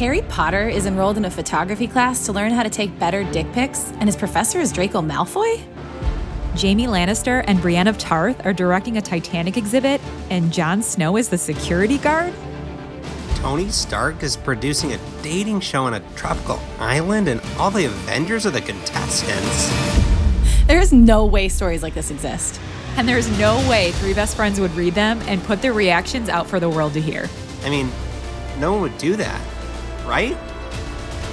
Harry Potter is enrolled in a photography class to learn how to take better dick pics, and his professor is Draco Malfoy? Jaime Lannister and Brienne of Tarth are directing a Titanic exhibit, and Jon Snow is the security guard? Tony Stark is producing a dating show on a tropical island, and all the Avengers are the contestants. There is no way stories like this exist. And there's no way three best friends would read them and put their reactions out for the world to hear. I mean, no one would do that, right?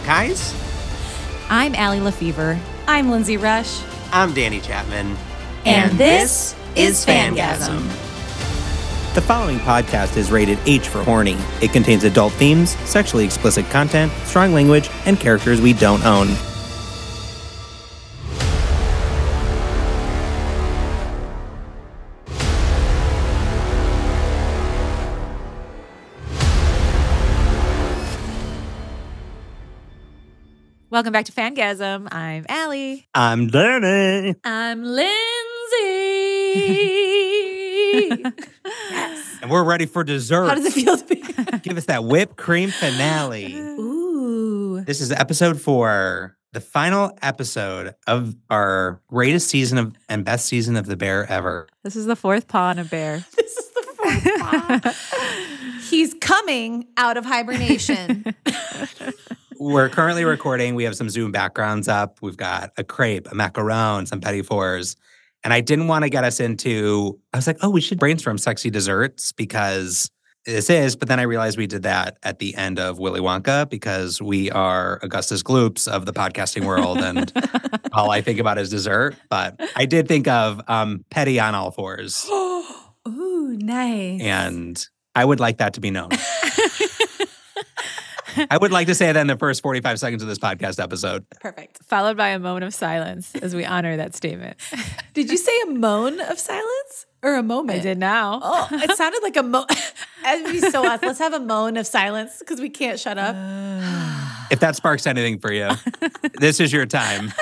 Guys? I'm Allie Lefevre. I'm Lindsay Rush. I'm Danny Chapman. And this is Fangasm. The following podcast is rated H for horny. It contains adult themes, sexually explicit content, strong language, and characters we don't own. Welcome back to Fangasm. I'm Allie. I'm Danny. I'm Lindsay. yes. And we're ready for dessert. How does it feel to be? Give us that whipped cream finale. Ooh. This is episode four, the final episode of our greatest season of and best season of The Bear ever. This is the fourth paw on a bear. This is the fourth paw. He's coming out of hibernation. We're currently recording. We have some Zoom backgrounds up. We've got a crepe, a macaron, some petit fours. And I didn't want to get us into, I was like, oh, we should brainstorm sexy desserts because this is, but then I realized we did that at the end of Willy Wonka because we are Augustus Gloops of the podcasting world and all I think about is dessert. But I did think of um, Petty on all fours. Ooh, nice. And I would like that to be known. I would like to say that in the first 45 seconds of this podcast episode. Perfect. Followed by a moan of silence as we honor that statement. Did you say a moan of silence or a moment? I did now. Oh, it sounded like a moan. That'd be so us. Let's have a moan of silence because we can't shut up. If that sparks anything for you, this is your time.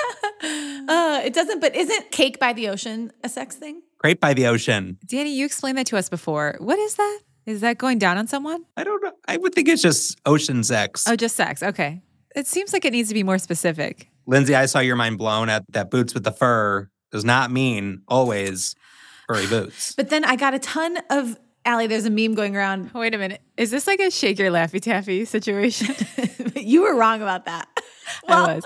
Uh, it doesn't, but isn't cake by the ocean a sex thing? Great by the ocean. Danny, you explained that to us before. What is that? Is that going down on someone? I don't know. I would think it's just ocean sex. Oh, just sex. Okay. It seems like it needs to be more specific. Lindsay, I saw your mind blown at that boots with the fur does not mean always furry boots. But then I got a ton of Allie. There's a meme going around. Wait a minute. Is this like a shake your laffy taffy situation? you were wrong about that. I was.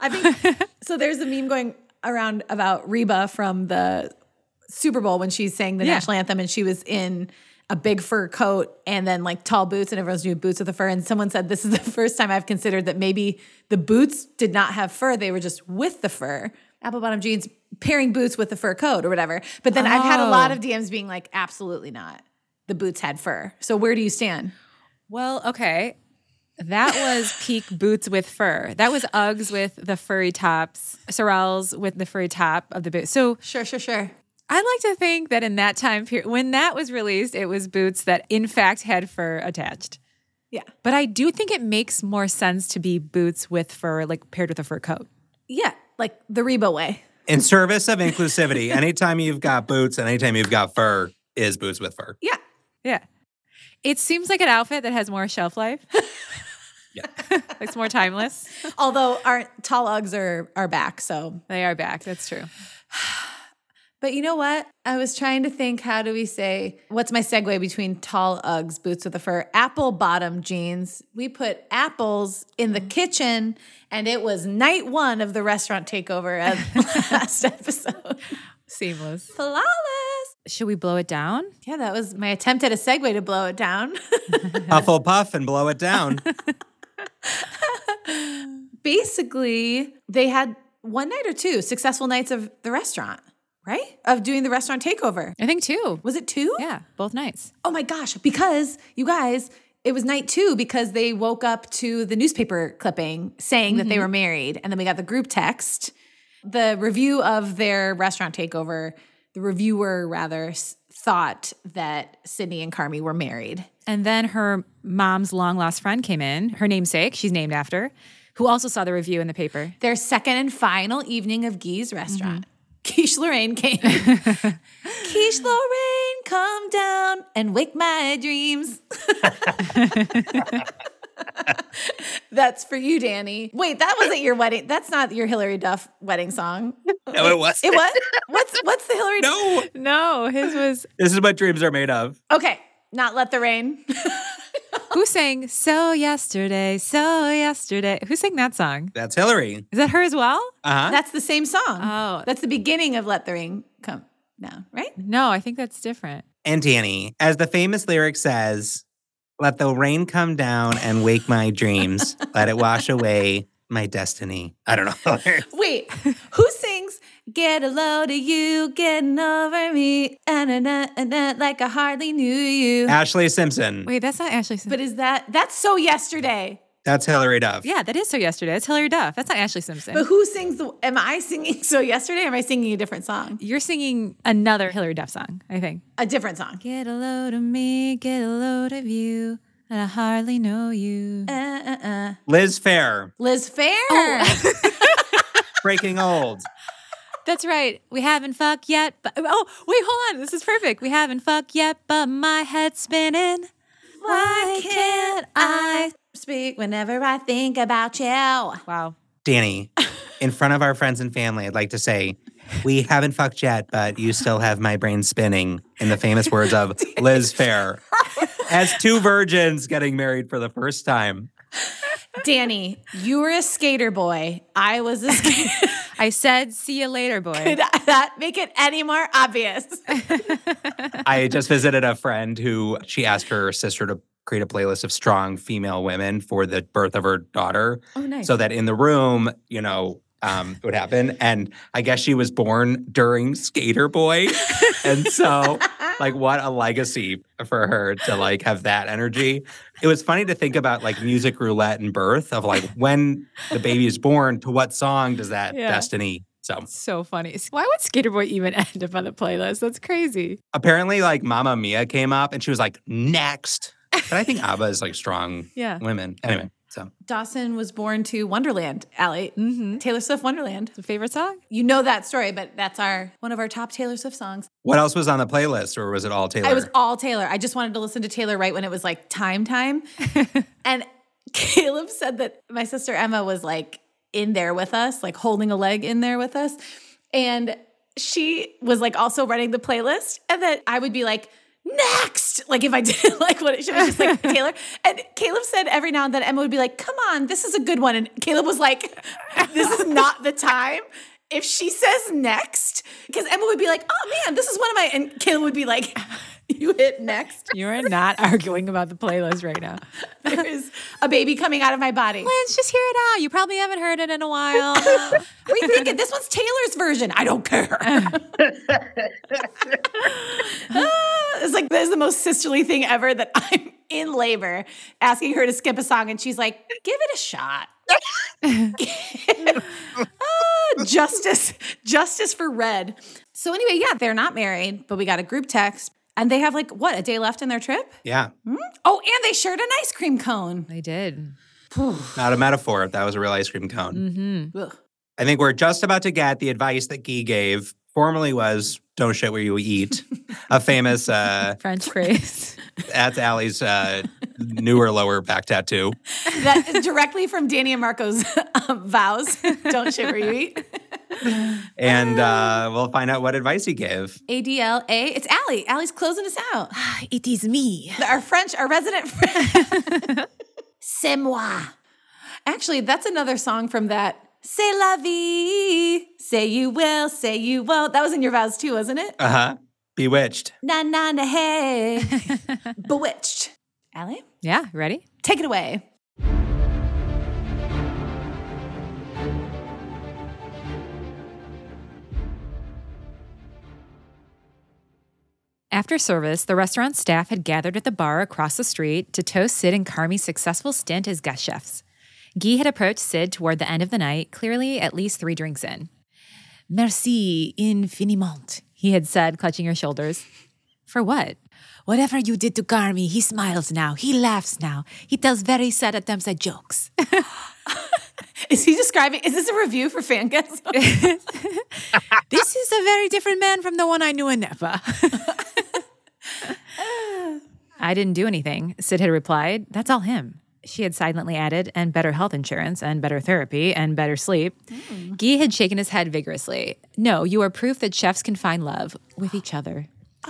I think so. There's a meme going around about Reba from the Super Bowl when she sang the Yeah. national anthem and she was in a big fur coat and then like tall boots and everyone's doing boots with the fur. And someone said, This is the first time I've considered that maybe the boots did not have fur, they were just with the fur. Apple bottom jeans pairing boots with the fur coat or whatever. But then I've had a lot Oh. of DMs being like, Absolutely not. The boots had fur. So where do you stand? Well, okay. That was peak boots with fur. That was Uggs with the furry tops, Sorels with the furry top of the boot. So Sure, sure, sure. I like to think that in that time period, when that was released, it was boots that in fact had fur attached. Yeah. But I do think it makes more sense to be boots with fur, like paired with a fur coat. Yeah. Like the Reba way. In service of inclusivity, anytime you've got boots and anytime you've got fur is boots with fur. Yeah. Yeah. It seems like an outfit that has more shelf life. Yeah. it's more timeless. Although our tall Uggs are are back, so They are back. That's true. But you know what? I was trying to think how do we say what's my segue between tall Uggs, boots with the fur, apple bottom jeans. We put apples in the mm-hmm. kitchen and it was night one of the restaurant takeover of last episode. Seamless. Flawless. Should we blow it down? Yeah, that was my attempt at a segue to blow it down. Puffle puff and blow it down. Basically, they had one night or two successful nights of the restaurant, right? Of doing the restaurant takeover. I think two. Was it two? Yeah, both nights. Oh my gosh, because you guys, it was night two because they woke up to the newspaper clipping saying that they mm-hmm. were married. And then we got the group text. The review of their restaurant takeover, the reviewer rather thought that Sydney and Carmy were married. And then her mom's long lost friend came in, her namesake, she's named after, who also saw the review in the paper. Their second and final evening of Guy's restaurant. Mm-hmm. Quiche Lorraine came. Quiche Lorraine, come down and wake my dreams. That's for you, Danny. Wait, that wasn't your wedding. That's not your Hilary Duff wedding song. No, it was. It was. What's what's the Hilary? No, No, his was this is what dreams are made of. Okay, not let the rain. who sang So Yesterday, So Yesterday. Who sang that song? That's Hilary. Is that her as well? Uh huh. That's the same song. Oh. that's the beginning of "Let the Rain Come Down," right? No, I think that's different. And Danny, as the famous lyric says, let the rain come down and wake my dreams. let it wash away my destiny. I don't know. Wait, who sings "Get a Load of You, Getting Over Me," na, na, ah, na, like I hardly knew you? Ashlee Simpson. Wait, that's not Ashlee Simpson. But is that that's so yesterday? That's Hilary Duff. yeah, that is So Yesterday. That's Hilary Duff. That's not Ashlee Simpson. But who sings the? Am I singing so yesterday? Or am I singing a different song? You're singing another Hilary Duff song, I think. A different song. Get a load of me, get a load of you, and I hardly know you. Uh, uh, uh. Liz Phair, Liz Phair. Oh. Breaking Old. That's right. We haven't fucked yet, but oh, wait, hold on. This is perfect. We haven't fucked yet, but my head's spinning. Why can't I? speak whenever I think about you? Wow. Danny, in front of our friends and family, I'd like to say, we haven't fucked yet, but you still have my brain spinning, in the famous words of Liz Phair. As two virgins getting married for the first time. Danny, you were a skater boy. I was a skater. I said, see you later, boy. Could that make it any more obvious? I just visited a friend who she asked her sister to create a playlist of strong female women for the birth of her daughter. Oh, nice. So that in the room, you know, um, it would happen. And I guess she was born during Skater Boy. and so, like, what a legacy for her to like have that energy. It was funny to think about like music roulette and birth of like when the baby is born, to what song does that Yeah. destiny? So So funny. Why would Skater Boy even end up on the playlist? That's crazy. apparently, like Mamma Mia came up and she was like, next. But I think ABBA is like strong Yeah. women. Anyway, so Dawson was born to Wonderland, Allie. Mm-hmm. Taylor Swift Wonderland. The favorite song? You know that story, but that's our one of our top Taylor Swift songs. what else was on the playlist or was it all Taylor? It was all Taylor. I just wanted to listen to Taylor right when it was like time time. and Caleb said that my sister Emma was like in there with us, like holding a leg in there with us. And she was like also running the playlist. And that I would be like, next. Like if I did like what it should be just like Taylor. And Caleb said every now and then Emma would be like, come on, this is a good one. And Caleb was like, this is not the time. If she says next, because Emma would be like, oh man, this is one of my, and Caleb would be like, you hit next. You are not arguing about the playlist right now. There is a baby coming out of my body. Lance, just hear it out. You probably haven't heard it in a while. Rethink it. This one's Taylor's version. I don't care. It's like this is the most sisterly thing ever that I'm in labor asking her to skip a song and she's like, give it a shot. Ah, justice, justice for red. So anyway, yeah, they're not married, but we got a group text and they have like what, a day left in their trip? yeah, Oh, and they shared an ice cream cone. I did. not a metaphor. That was a real ice cream cone. Mm-hmm. I think we're just about to get the advice that Guy gave. Formerly was "Don't shit where you eat," a famous. Uh, French phrase. that's Allie's uh, newer lower back tattoo. That is directly from Danny and Marco's um, vows. Don't shit where you eat. And uh, we'll find out what advice he gave. ADLA. It's Allie. Allie's closing us out. it is me. Our French, our resident French. C'est moi. Actually, that's another song from that. C'est la vie. Say you will, say you won't. That was in your vows too, wasn't it? Uh huh. Bewitched. Na na na hey. Bewitched. Allie, Yeah, ready? take it away. After service, the restaurant staff had gathered at the bar across the street to toast Sid and Carmy's successful stint as guest chefs. Guy had approached Sid toward the end of the night, clearly at least three drinks in. Merci infiniment, he had said, clutching her shoulders. For what? Whatever you did to Carmy, he smiles now. He laughs now. He tells very sad attempts at jokes. Is he describing? Is this a review for fan guests? this is a very different man from the one I knew in Napa. I didn't do anything, Sid had replied. That's all him. She had silently added, and better health insurance, and better therapy, and better sleep. Guy had shaken his head vigorously. No, you are proof that chefs can find love with each other.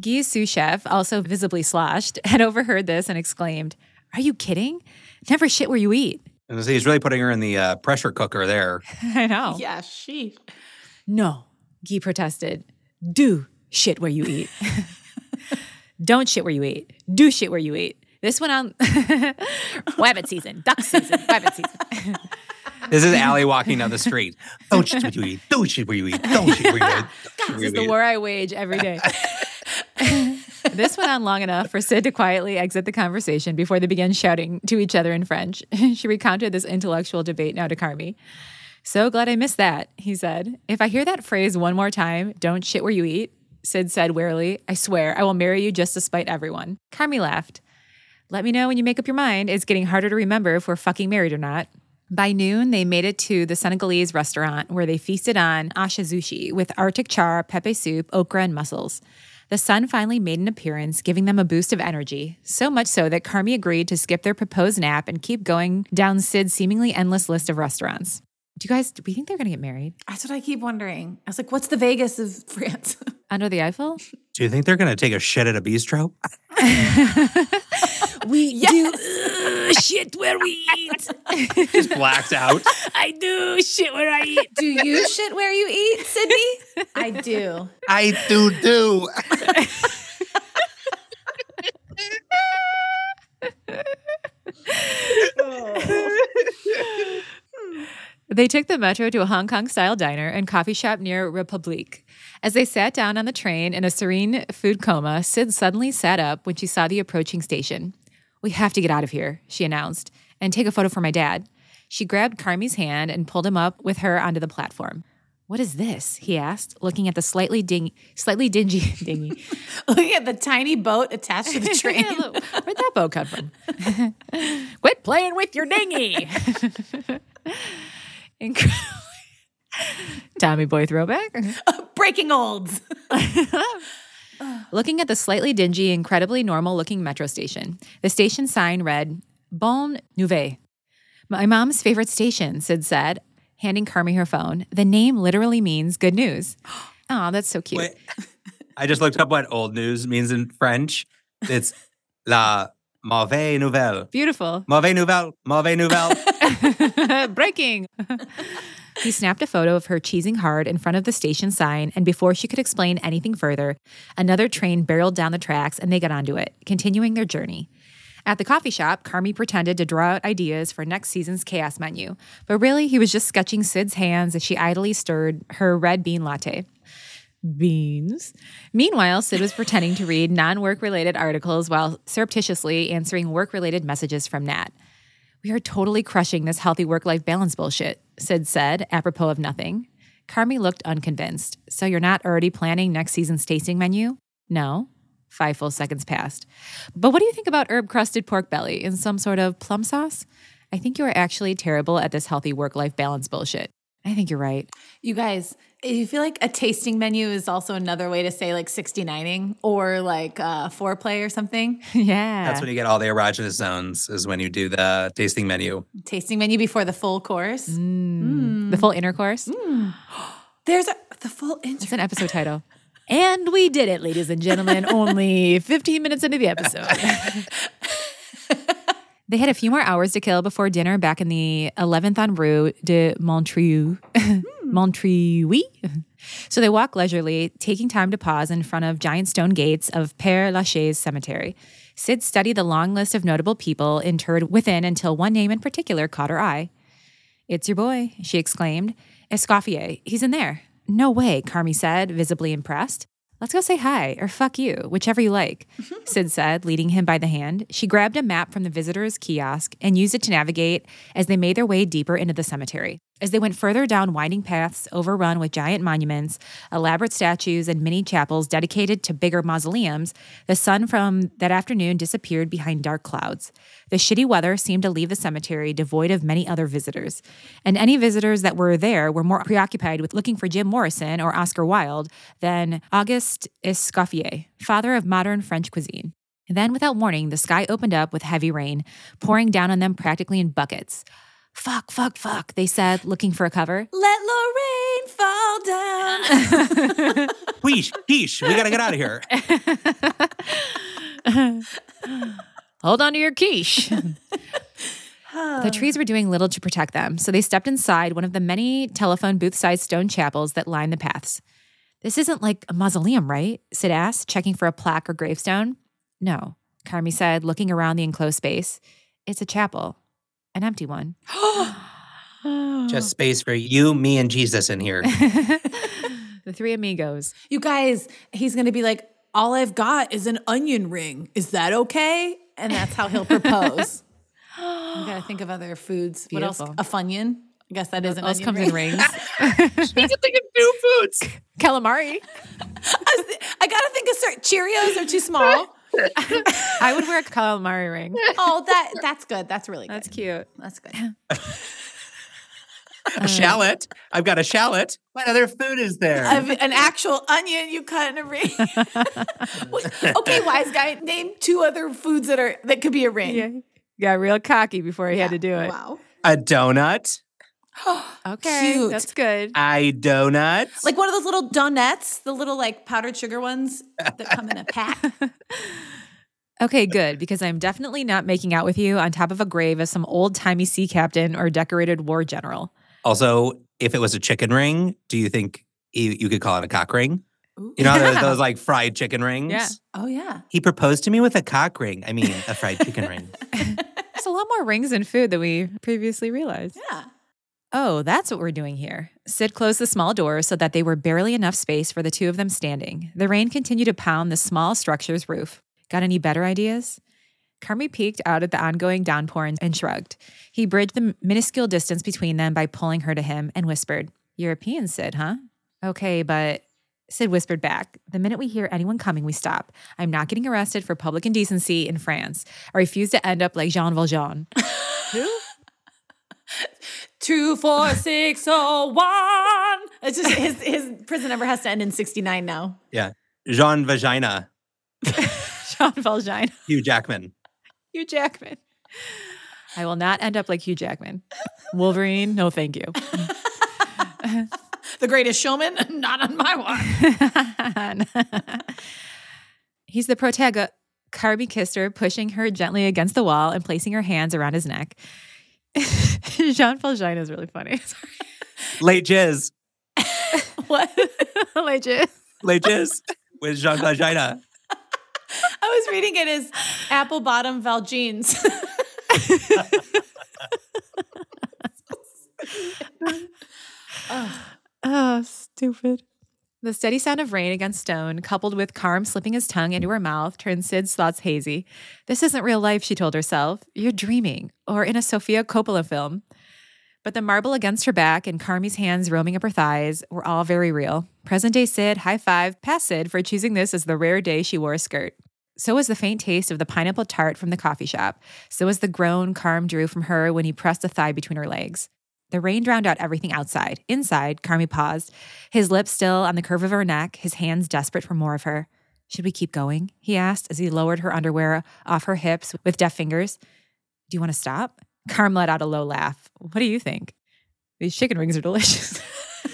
Guy's sous chef, also visibly sloshed, had overheard this and exclaimed, Are you kidding? Never shit where you eat. And so he's really putting her in the uh, pressure cooker there. I know. Yeah, she. No, Guy protested. Do shit where you eat. Don't shit where you eat. Do shit where you eat. This went on rabbit season, duck season, rabbit season. This is Allie walking down the street. Don't shit where you eat. Don't shit where you eat. Don't shit where you eat. This is the war I wage every day. this went on long enough for Sid to quietly exit the conversation before they began shouting to each other in French. she recounted this intellectual debate now to Carmy. So glad I missed that, he said. If I hear that phrase one more time, don't shit where you eat, Sid said wearily, I swear I will marry you just to spite everyone. Carmy laughed. Let me know when you make up your mind. It's getting harder to remember if we're fucking married or not. By noon, they made it to the Senegalese restaurant where they feasted on ashazushi with Arctic char, pepe soup, okra, and mussels. The sun finally made an appearance, giving them a boost of energy, so much so that Carmy agreed to skip their proposed nap and keep going down Sid's seemingly endless list of restaurants. Do you guys, do we think they're going to get married? That's what I keep wondering. I was like, what's the Vegas of France? Under the Eiffel? Do you think they're going to take a shit at a bistro? We do uh, shit where we eat. Just blacked out. I do shit where I eat. do you shit where you eat, Sydney? I do. I do do. They took the metro to a Hong Kong style diner and coffee shop near Republique. As they sat down on the train in a serene food coma, Sid suddenly sat up when she saw the approaching station. We have to get out of here, she announced, and take a photo for my dad. She grabbed Carmy's hand and pulled him up with her onto the platform. What is this? he asked, looking at the slightly ding, slightly dingy dinghy. Looking at the tiny boat attached to the train. Where'd that boat come from? Quit playing with your dinghy. Incredibly. Tommy Boy throwback. Breaking olds. Looking at the slightly dingy, incredibly normal looking metro station, the station sign read, Bonne Nouvelle. My mom's favorite station, Sid said, handing Carmy her phone. The name literally means good news. Oh, that's so cute. Wait. I just looked up what old news means in French. It's la mauvaise nouvelle. Beautiful. Mauvaise nouvelle. Mauvaise nouvelle. Breaking. he snapped a photo of her cheesing hard in front of the station sign, and before she could explain anything further, another train barreled down the tracks and they got onto it, continuing their journey. At the coffee shop, Carmy pretended to draw out ideas for next season's chaos menu, but really he was just sketching Sid's hands as she idly stirred her red bean latte. Beans. Meanwhile, Sid was pretending to read non work related articles while surreptitiously answering work related messages from Nat. We are totally crushing this healthy work life balance bullshit, Sid said, apropos of nothing. Carmy looked unconvinced. So you're not already planning next season's tasting menu? No. Five full seconds passed. But what do you think about herb crusted pork belly in some sort of plum sauce? I think you are actually terrible at this healthy work life balance bullshit. I think you're right. You guys, you feel like a tasting menu is also another way to say like 69ing or like uh, foreplay or something. yeah. That's when you get all the erogenous zones, is when you do the tasting menu. tasting menu before the full course. Mm. Mm. the full intercourse. Mm. There's a, the full intercourse. It's an episode title. And we did it, ladies and gentlemen, only 15 minutes into the episode. they had a few more hours to kill before dinner back in the 11th en Rue de Montreuil. Hmm. Montreuil. So they walked leisurely, taking time to pause in front of giant stone gates of Père Lachaise Cemetery. Sid studied the long list of notable people interred within until one name in particular caught her eye. It's your boy, she exclaimed. Escoffier, he's in there. No way, Carmy said, visibly impressed. Let's go say hi, or fuck you, whichever you like, Sid said, leading him by the hand. She grabbed a map from the visitor's kiosk and used it to navigate as they made their way deeper into the cemetery. As they went further down winding paths overrun with giant monuments, elaborate statues, and mini chapels dedicated to bigger mausoleums, the sun from that afternoon disappeared behind dark clouds. The shitty weather seemed to leave the cemetery devoid of many other visitors. And any visitors that were there were more preoccupied with looking for Jim Morrison or Oscar Wilde than Auguste Escoffier, father of modern French cuisine. Then, without warning, the sky opened up with heavy rain, pouring down on them practically in buckets. Fuck, fuck, fuck, they said, looking for a cover. Let Lorraine fall down. Quiche, quiche, we gotta get out of here. Hold on to your quiche. the trees were doing little to protect them, so they stepped inside one of the many telephone booth sized stone chapels that line the paths. This isn't like a mausoleum, right? Sid asked, checking for a plaque or gravestone. No, Carmy said, looking around the enclosed space. It's a chapel, an empty one. Just space for you, me, and Jesus in here. the three amigos. you guys, he's going to be like, all I've got is an onion ring. Is that okay? And that's how he'll propose. you got to think of other foods. What else? A funyun. I guess that is an Else onion comes ring. in rings. She's thinking new foods. Calamari. I got to think of certain Cheerios are too small. I would wear a calamari ring. oh, that that's good. That's really good. That's cute. That's good. A shallot. I've got a shallot. What other food is there? Of an actual onion you cut in a ring. Okay, wise guy, name two other foods that are that could be a ring. Yeah. Got real cocky before he had to do it. Wow. a donut. Okay. Cute. That's good. I donuts. Like one of those little donuts, the little like powdered sugar ones that come in a pack. Okay, good, because I'm definitely not making out with you on top of a grave as some old timey sea captain or decorated war general. also, if it was a chicken ring, do you think you, you could call it a cock ring? Ooh. You know those, those like fried chicken rings? Yeah. Oh yeah. He proposed to me with a cock ring. I mean, a fried chicken ring. There's a lot more rings in food than we previously realized. Yeah. Oh, that's what we're doing here. Sid closed the small door so that they were barely enough space for the two of them standing. The rain continued to pound the small structure's roof. Got any better ideas? Carmy peeked out at the ongoing downpour and- shrugged. He bridged the minuscule distance between them by pulling her to him and whispered, European, Sid, huh? Okay, but Sid whispered back, The minute we hear anyone coming, we stop. I'm not getting arrested for public indecency in France. I refuse to end up like Jean Valjean. Who? Two four six oh one. It's just his his prison number has to end in sixty nine now. Yeah. Jean Vagina, Jean Valjean. Hugh Jackman. Hugh Jackman. I will not end up like Hugh Jackman. Wolverine, no thank you. The greatest showman, not on my watch. He's the protagonist. Carby kissed her, pushing her gently against the wall and placing her hands around his neck. Jean Valjean is really funny. Late Jizz. What? Legit. Late Jizz with Jean Valjean. I was reading it as apple bottom Valjeans. Oh, stupid. The steady sound of rain against stone, coupled with Carm slipping his tongue into her mouth, turned Sid's thoughts hazy. This isn't real life, she told herself. You're dreaming, or in a Sofia Coppola film. But the marble against her back and Carmy's hands roaming up her thighs were all very real. Present day Sid, high five, past Sid for choosing this as the rare day she wore a skirt. So was the faint taste of the pineapple tart from the coffee shop. So was the groan Carm drew from her when he pressed a thigh between her legs. The rain drowned out everything outside. Inside, Carmy paused, his lips still on the curve of her neck, his hands desperate for more of her. Should we keep going? He asked as he lowered her underwear off her hips with deft fingers. Do you want to stop? Carm let out a low laugh. What do you think? These chicken rings are delicious.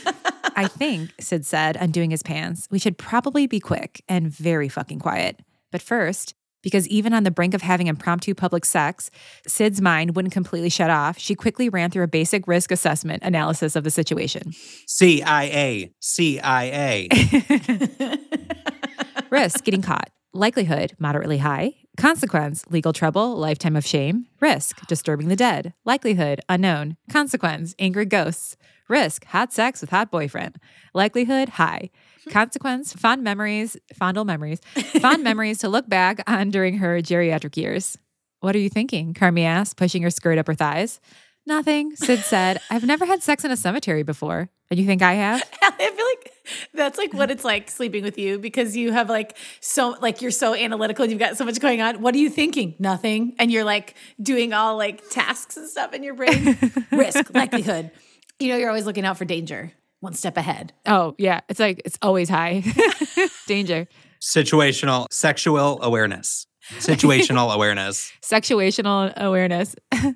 I think, Sid said, undoing his pants, we should probably be quick and very fucking quiet. But first, because even on the brink of having impromptu public sex, Sid's mind wouldn't completely shut off. She quickly ran through a basic risk assessment analysis of the situation. CIA. CIA. Risk getting caught. Likelihood moderately high. Consequence legal trouble, lifetime of shame. Risk disturbing the dead. Likelihood unknown. Consequence angry ghosts. Risk hot sex with hot boyfriend. Likelihood high. Consequence fond memories, fondle memories, fond memories to look back on during her geriatric years. What are you thinking? Carmy asked, pushing her skirt up her thighs. Nothing, Sid said. I've never had sex in a cemetery before. And you think I have? I feel like that's like what it's like sleeping with you because you have like so like you're so analytical and you've got so much going on. What are you thinking? Nothing. And you're like doing all like tasks and stuff in your brain. Risk, likelihood. You know, you're always looking out for danger. One step ahead. Oh, yeah. It's like, it's always high. Danger. Situational sexual awareness. Situational awareness. Sexuational awareness. I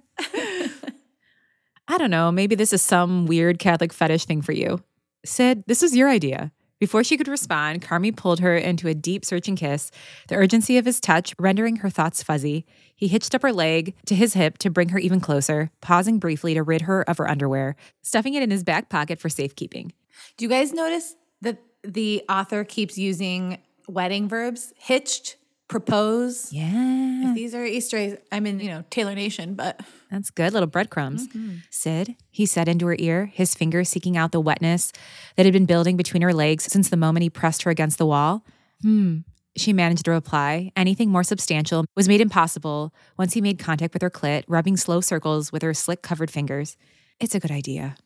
don't know. Maybe this is some weird Catholic fetish thing for you. Sid, this was your idea. Before she could respond, Carmy pulled her into a deep, searching kiss, the urgency of his touch rendering her thoughts fuzzy. He hitched up her leg to his hip to bring her even closer, pausing briefly to rid her of her underwear, stuffing it in his back pocket for safekeeping. Do you guys notice that the author keeps using wedding verbs? Hitched, propose. Yeah. If these are Easter eggs, I'm in, you know, Taylor Nation, but That's good, little breadcrumbs. Sid, he said into her ear, his fingers seeking out the wetness that had been building between her legs since the moment he pressed her against the wall. Hmm. She managed to reply. Anything more substantial was made impossible once he made contact with her clit, rubbing slow circles with her slick covered fingers. It's a good idea.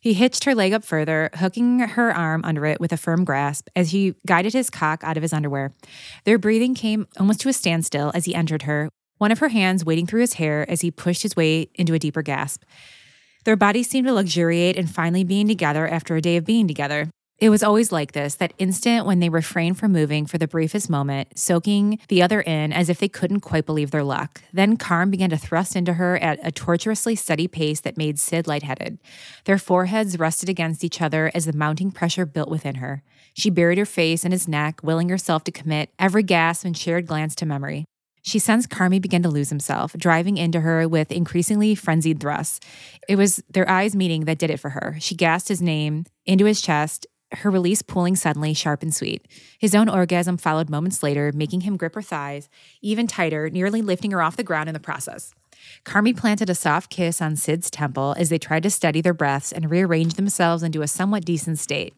He hitched her leg up further, hooking her arm under it with a firm grasp as he guided his cock out of his underwear. Their breathing came almost to a standstill as he entered her, one of her hands wading through his hair as he pushed his way into a deeper gasp. Their bodies seemed to luxuriate in finally being together after a day of being together. It was always like this that instant when they refrained from moving for the briefest moment, soaking the other in as if they couldn't quite believe their luck. Then Carm began to thrust into her at a tortuously steady pace that made Sid lightheaded. Their foreheads rested against each other as the mounting pressure built within her. She buried her face in his neck, willing herself to commit every gasp and shared glance to memory. She sensed Carmy begin to lose himself, driving into her with increasingly frenzied thrusts. It was their eyes meeting that did it for her. She gasped his name into his chest, her release pooling suddenly, sharp and sweet. His own orgasm followed moments later, making him grip her thighs even tighter, nearly lifting her off the ground in the process. Carmy planted a soft kiss on Sid's temple as they tried to steady their breaths and rearrange themselves into a somewhat decent state.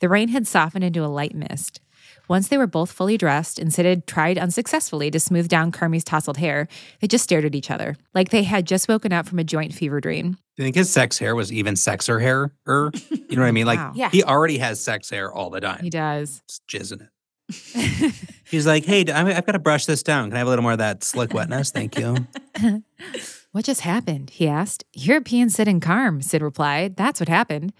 The rain had softened into a light mist. Once they were both fully dressed and Sid had tried unsuccessfully to smooth down Carmy's tousled hair, they just stared at each other, like they had just woken up from a joint fever dream. Do you think his sex hair was even sexer hair? Or you know what I mean? Like Wow. Yeah. he already has sex hair all the time. He does. Just jizz in it. He's like, hey, I've got to brush this down. Can I have a little more of that slick wetness? Thank you. What just happened? He asked. European Sid and Carm, Sid replied. That's what happened.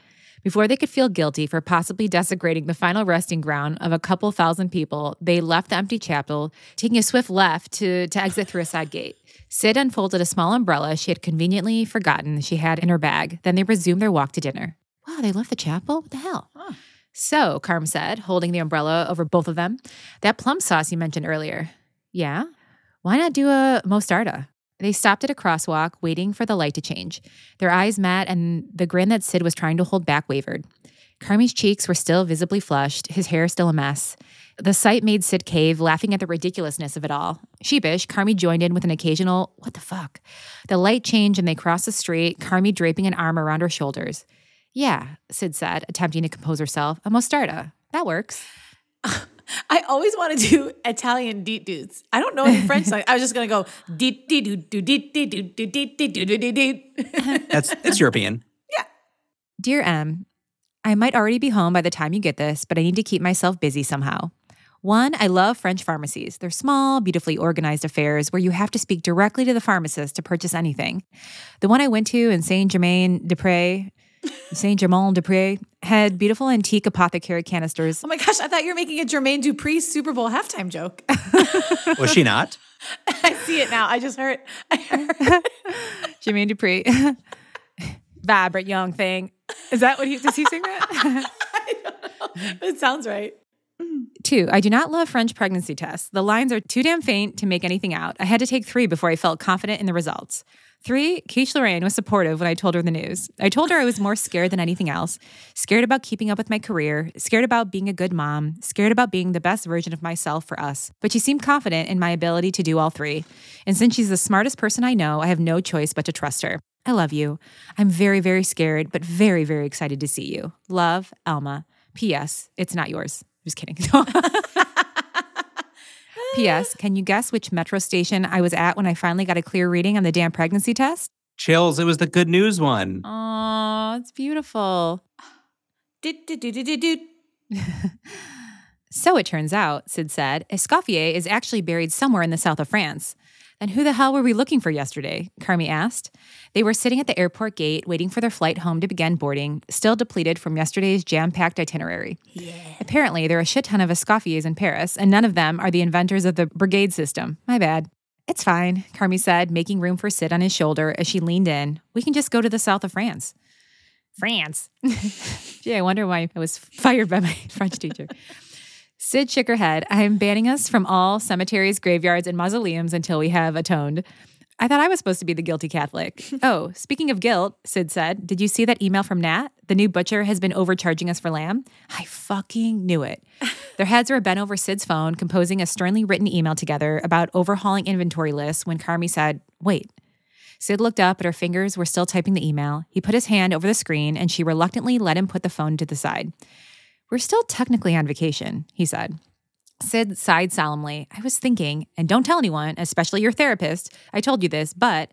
Before they could feel guilty for possibly desecrating the final resting ground of a couple thousand people, they left the empty chapel, taking a swift left to, to exit through a side gate. Sid unfolded a small umbrella she had conveniently forgotten she had in her bag. Then they resumed their walk to dinner. Wow, they left the chapel? What the hell? Huh. So, Carm said, holding the umbrella over both of them, that plum sauce you mentioned earlier. Yeah? Why not do a mostarda? They stopped at a crosswalk, waiting for the light to change. Their eyes met, and the grin that Sid was trying to hold back wavered. Carmy's cheeks were still visibly flushed, his hair still a mess. The sight made Sid cave, laughing at the ridiculousness of it all. Sheepish, Carmy joined in with an occasional, what the fuck? The light changed and they crossed the street, Carmy draping an arm around her shoulders. Yeah, Sid said, attempting to compose herself. A mostarda. That works. I always want to do Italian deet dudes. I don't know any French song. I was just gonna go deet deet doo doo deet deet doo doo deet deet doo doo doo deet. That's it's European. Yeah. Dear M, I might already be home by the time you get this, but I need to keep myself busy somehow. One, I love French pharmacies. They're small, beautifully organized affairs where you have to speak directly to the pharmacist to purchase anything. The one I went to in Saint Germain des Prés, Saint Germain des Prés, had beautiful antique apothecary canisters. Oh my gosh, I thought you were making a Jermaine Dupri Super Bowl halftime joke. Was she not? I see it now. I just heard. I heard. Germain Dupree. Vibrant young thing. Is that what he does he sing that? I don't know. It sounds right. Two, I do not love French pregnancy tests. The lines are too damn faint to make anything out. I had to take three before I felt confident in the results. Three, Keish Lorraine was supportive when I told her the news. I told her I was more scared than anything else scared about keeping up with my career, scared about being a good mom, scared about being the best version of myself for us. But she seemed confident in my ability to do all three. And since she's the smartest person I know, I have no choice but to trust her. I love you. I'm very, very scared, but very, very excited to see you. Love, Alma. P.S. It's not yours. Just kidding. P.S. Can you guess which metro station I was at when I finally got a clear reading on the damn pregnancy test? Chills. It was the good news one. Oh, it's beautiful. So it turns out, Sid said, Escoffier is actually buried somewhere in the south of France. Then who the hell were we looking for yesterday? Carmy asked. They were sitting at the airport gate waiting for their flight home to begin boarding, still depleted from yesterday's jam packed itinerary. Yeah. Apparently, there are a shit ton of Escoffiers in Paris, and none of them are the inventors of the brigade system. My bad. It's fine, Carmy said, making room for Sid on his shoulder as she leaned in. We can just go to the south of France. France. Gee, I wonder why I was fired by my French teacher. Sid shook her head. I'm banning us from all cemeteries, graveyards, and mausoleums until we have atoned. I thought I was supposed to be the guilty Catholic. oh, speaking of guilt, Sid said, did you see that email from Nat? The new butcher has been overcharging us for lamb. I fucking knew it. Their heads were bent over Sid's phone, composing a sternly written email together about overhauling inventory lists when Carmy said, Wait. Sid looked up, but her fingers were still typing the email. He put his hand over the screen, and she reluctantly let him put the phone to the side. We're still technically on vacation, he said. Sid sighed solemnly. I was thinking, and don't tell anyone, especially your therapist, I told you this, but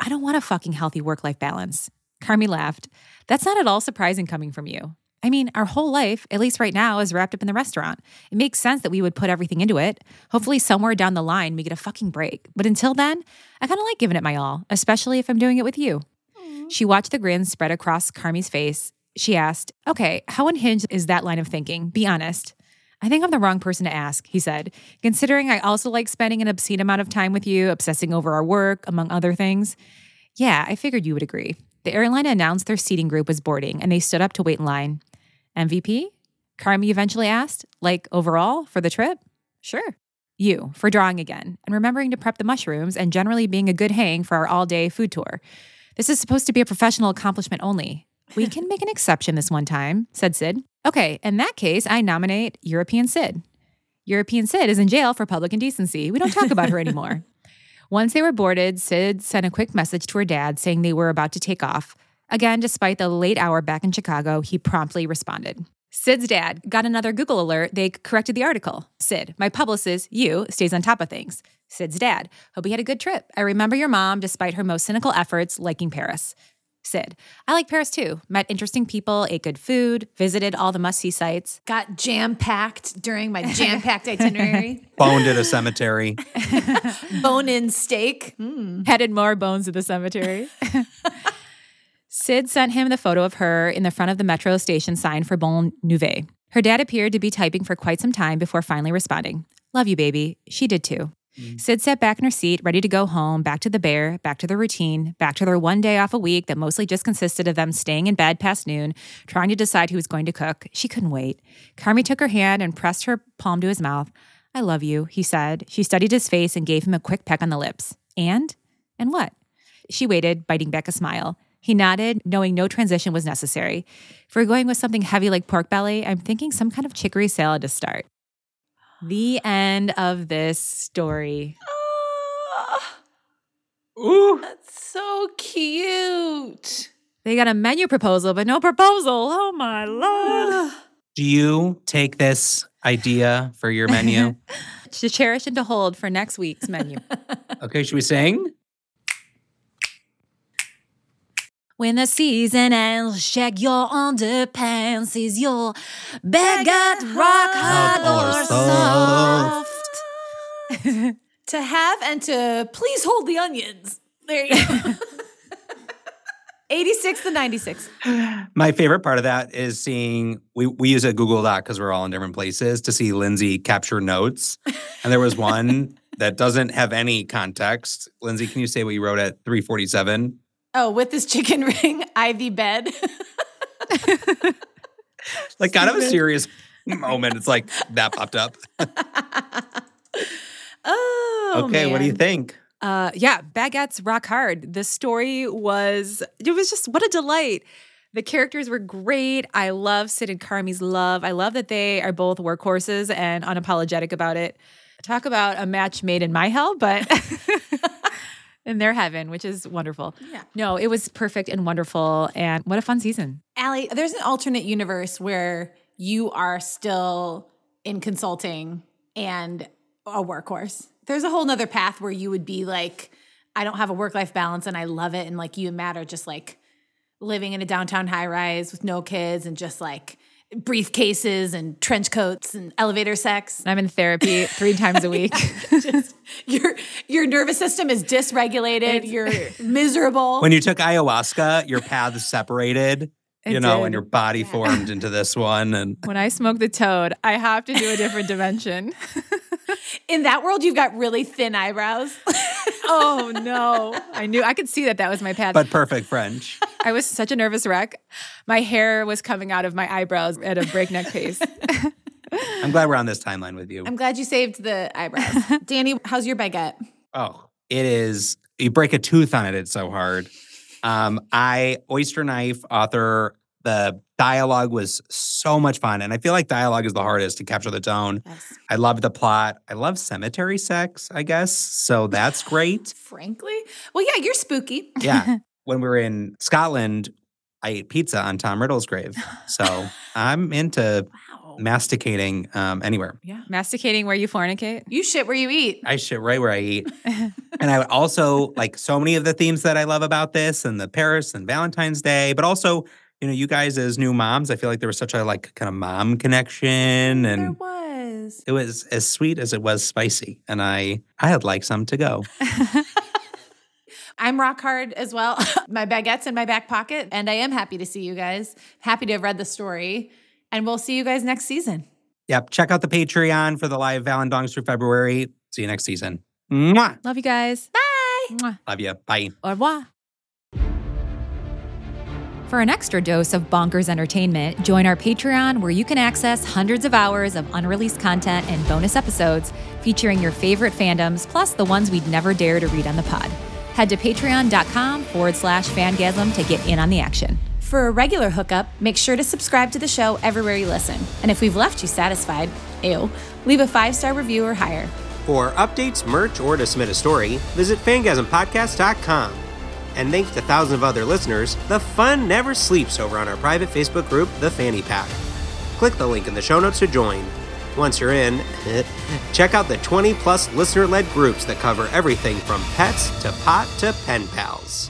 I don't want a fucking healthy work life balance. Carmy laughed. That's not at all surprising coming from you. I mean, our whole life, at least right now, is wrapped up in the restaurant. It makes sense that we would put everything into it. Hopefully, somewhere down the line, we get a fucking break. But until then, I kind of like giving it my all, especially if I'm doing it with you. She watched the grin spread across Carmy's face. She asked, Okay, how unhinged is that line of thinking? Be honest. I think I'm the wrong person to ask, he said, considering I also like spending an obscene amount of time with you, obsessing over our work, among other things. Yeah, I figured you would agree. The airline announced their seating group was boarding and they stood up to wait in line. MVP? Carmy eventually asked, like overall for the trip? Sure. You, for drawing again, and remembering to prep the mushrooms and generally being a good hang for our all day food tour. This is supposed to be a professional accomplishment only. We can make an exception this one time, said Sid. Okay, in that case, I nominate European Sid. European Sid is in jail for public indecency. We don't talk about her anymore. Once they were boarded, Sid sent a quick message to her dad saying they were about to take off. Again, despite the late hour back in Chicago, he promptly responded. Sid's dad got another Google alert. They corrected the article. Sid, my publicist, you, stays on top of things. Sid's dad, hope you had a good trip. I remember your mom, despite her most cynical efforts, liking Paris. Sid, I like Paris too. Met interesting people, ate good food, visited all the must see sites. Got jam packed during my jam packed itinerary. Boned at a cemetery. Bone in steak. Mm. Headed more bones to the cemetery. Sid sent him the photo of her in the front of the metro station sign for Bon Nouveau. Her dad appeared to be typing for quite some time before finally responding. Love you, baby. She did too. Mm. Sid sat back in her seat, ready to go home, back to the bear, back to their routine, back to their one day off a week that mostly just consisted of them staying in bed past noon, trying to decide who was going to cook. She couldn't wait. Carmy took her hand and pressed her palm to his mouth. I love you, he said. She studied his face and gave him a quick peck on the lips. And? And what? She waited, biting back a smile. He nodded, knowing no transition was necessary. If we're going with something heavy like pork belly, I'm thinking some kind of chicory salad to start. The end of this story. Ah. Ooh. That's so cute. They got a menu proposal, but no proposal. Oh my ah. lord. Do you take this idea for your menu? to cherish and to hold for next week's menu. okay, should we sing? When the season ends, check your underpants. Is your baguette rock hard or soft? to have and to please hold the onions. There you go. 86 to 96. My favorite part of that is seeing we, we use a Google Doc because we're all in different places to see Lindsay capture notes. And there was one that doesn't have any context. Lindsay, can you say what you wrote at 347? Oh, with this chicken ring, Ivy bed. like kind of a serious moment. It's like that popped up. oh, okay. Man. What do you think? Uh, yeah, baguettes rock hard. The story was it was just what a delight. The characters were great. I love Sid and Carmy's love. I love that they are both workhorses and unapologetic about it. Talk about a match made in my hell, but in their heaven, which is wonderful. Yeah. No, it was perfect and wonderful. And what a fun season. Allie, there's an alternate universe where you are still in consulting and a workhorse. There's a whole nother path where you would be like, I don't have a work life balance and I love it. And like you and Matt are just like living in a downtown high rise with no kids and just like briefcases and trench coats and elevator sex. I'm in therapy three times a week. Just your your nervous system is dysregulated. You're miserable. When you took ayahuasca, your paths separated, It you know, did. and your body formed into this one. And when I smoke the toad, I have to do a different dimension. In that world, you've got really thin eyebrows. oh no. I knew I could see that that was my path. but perfect French. I was such a nervous wreck. My hair was coming out of my eyebrows at a breakneck pace. I'm glad we're on this timeline with you. I'm glad you saved the eyebrows. Danny, how's your baguette? Oh, it is. You break a tooth on it. It's so hard. Um, I Oyster Knife author. The dialogue was so much fun, and I feel like dialogue is the hardest to capture the tone. Yes. I love the plot. I love cemetery sex. I guess so. That's great. Frankly, well, yeah, you're spooky. Yeah. when we were in Scotland, I ate pizza on Tom Riddle's grave. So I'm into Wow. masticating um, anywhere. Yeah. Masticating where you fornicate. You shit where you eat. I shit right where I eat. and I would also like so many of the themes that I love about this and the Paris and Valentine's Day, but also, you know, you guys as new moms, I feel like there was such a like kind of mom connection There and was. it was as sweet as it was spicy. And I I had like some to go. I'm rock hard as well. my baguette's in my back pocket, and I am happy to see you guys. Happy to have read the story, and we'll see you guys next season. Yep. Check out the Patreon for the live Valendongs through February. See you next season. Mwah. Love you guys. Bye. Mwah. Love you. Bye. Au revoir. For an extra dose of bonkers entertainment, join our Patreon where you can access hundreds of hours of unreleased content and bonus episodes featuring your favorite fandoms, plus the ones we'd never dare to read on the pod. Head to patreon.com forward slash fangasm to get in on the action. For a regular hookup, make sure to subscribe to the show everywhere you listen. And if we've left you satisfied, ew, leave a five star review or higher. For updates, merch, or to submit a story, visit fangasmpodcast.com. And thanks to thousands of other listeners, the fun never sleeps over on our private Facebook group, The Fanny Pack. Click the link in the show notes to join. Once you're in, check out the 20 plus listener led groups that cover everything from pets to pot to pen pals.